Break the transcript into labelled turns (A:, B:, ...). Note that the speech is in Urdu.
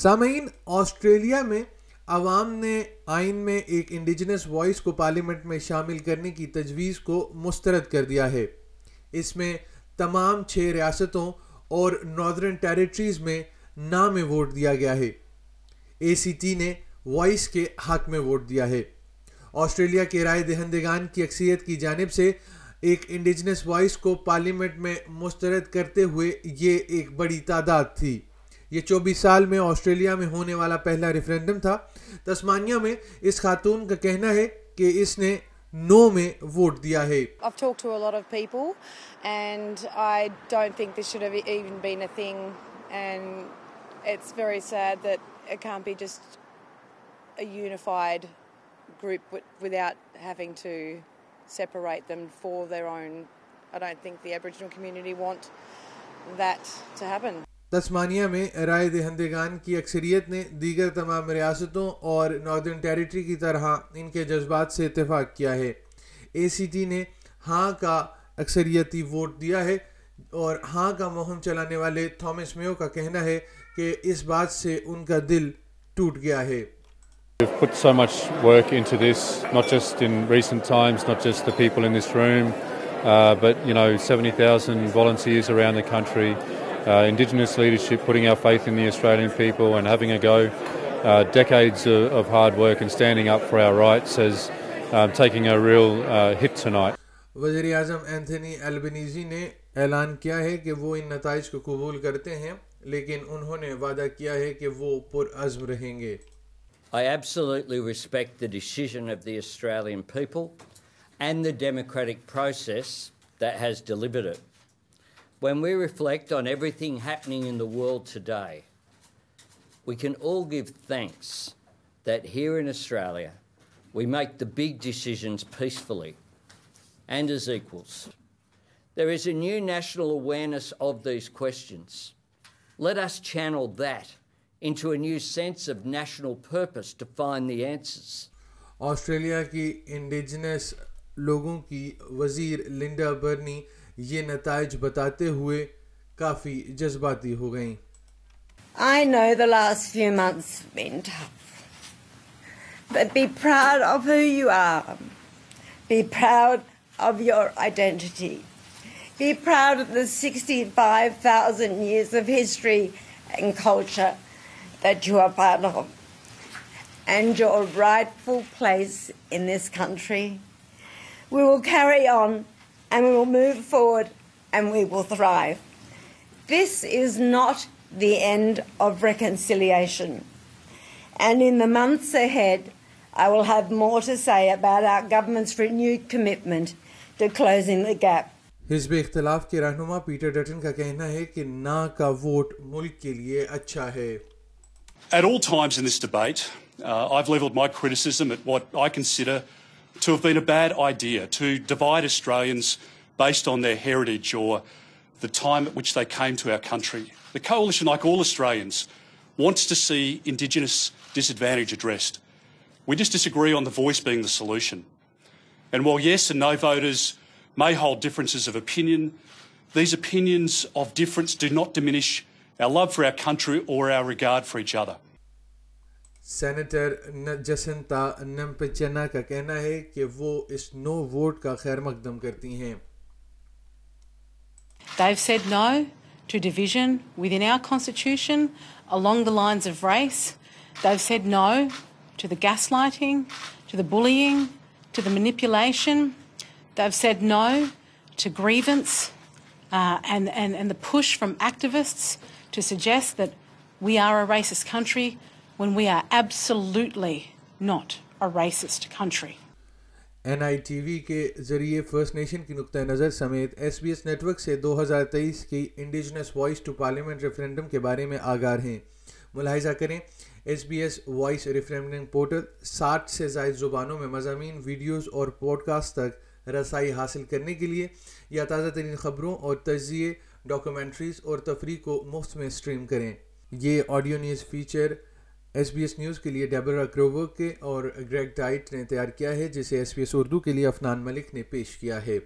A: سامعین آسٹریلیا میں عوام نے آئین میں ایک انڈیجنس وائس کو پارلیمنٹ میں شامل کرنے کی تجویز کو مسترد کر دیا ہے اس میں تمام چھ ریاستوں اور ناردرن ٹیریٹریز میں نام ووٹ دیا گیا ہے اے سی ٹی نے وائس کے حق میں ووٹ دیا ہے آسٹریلیا کے رائے دہندگان کی اکثریت کی جانب سے ایک انڈیجنس وائس کو پارلیمنٹ میں مسترد کرتے ہوئے یہ ایک بڑی تعداد تھی یہ چوبیس سال میں آسٹریلیا میں ہونے والا پہلا ریفرینڈم تھا میں اس خاتون کا کہنا ہے تسمانیہ میں رائے دہندگان کی اکثریت نے دیگر تمام ریاستوں اور ناردرن ٹیریٹری کی طرح ان کے جذبات سے اتفاق کیا ہے اے سی ٹی نے ہاں کا اکثریتی ووٹ دیا ہے اور ہاں کا مہم چلانے والے تھامس میو کا کہنا ہے کہ اس بات سے ان کا دل ٹوٹ گیا ہے
B: uh, Indigenous leadership, putting our faith in the Australian people and having a go. Uh, decades of, of hard
A: work and standing up for our rights has um, taken a real uh, hit tonight. وزیراعظم اینتھنی البنیزی نے اعلان کیا ہے کہ وہ ان نتائج کو قبول کرتے ہیں لیکن انہوں نے وعدہ کیا ہے کہ وہ پرعزم رہیں گے I absolutely respect the decision of the Australian people and the
C: democratic process that has delivered it. Vim reflect on everything happening in the world today we can all go thanks that here Australia we make the big decisions flake and is a was a new national of those کو
A: آسٹریلیا کی انڈیجنس لوگوں کی وزیر لنڈا برنی یہ نتائج بتاتے ہوئے کافی جذباتی ہو گئیں
D: گئی and we will move forward and we will thrive. This is not the end of reconciliation. And in the months ahead, I will have more to say about our government's renewed
E: commitment to closing the gap. حزب اختلاف کے رہنما پیٹر ڈٹن کا کہنا ہے کہ نا کا ووٹ ملک کے لیے اچھا ہے at all times in this debate uh, i've leveled my criticism at what i consider ٹھو where bad I D ٹھائرس trains pies on the here ڈیج with دائن to our country cause نا call us trains wants to see indigenous this is ویریج dressed with us گروے on the voice paying the solution and وا yes نائ wire is my how difference is our Upen the as افیئنس of difference D not the منیش ای لو فور ار کنٹری اور ایور گیڈ فور ا جدر سینیٹر جسنتا نمپچنا کا کا کہنا ہے کہ وہ اس نو
F: ووٹ خیر مقدم کرتی ہیں سینیٹرسری این
A: آئی ٹی وی کے ذریعے فرسٹ نیشن کی نقطہ نظر سمیت S B S network سے دو ہزار تیئیس کی indigenous voice to parliament referendum کے بارے میں آگاہ ہیں ملاحظہ کریں S B S voice referendum portal ساٹھ سے زائد زبانوں میں مضامین ویڈیوز اور پوڈ کاسٹ تک رسائی حاصل کرنے کے لیے یا تازہ ترین خبروں اور تجزیے ڈاکومنٹریز اور تفریح کو مفت میں سٹریم کریں یہ audio news feature S B S news کے لیے ڈیبرا کروور کے اور گریگ ڈائٹ نے تیار کیا ہے جسے ایس بی ایس اردو کے لیے افنان ملک نے پیش کیا ہے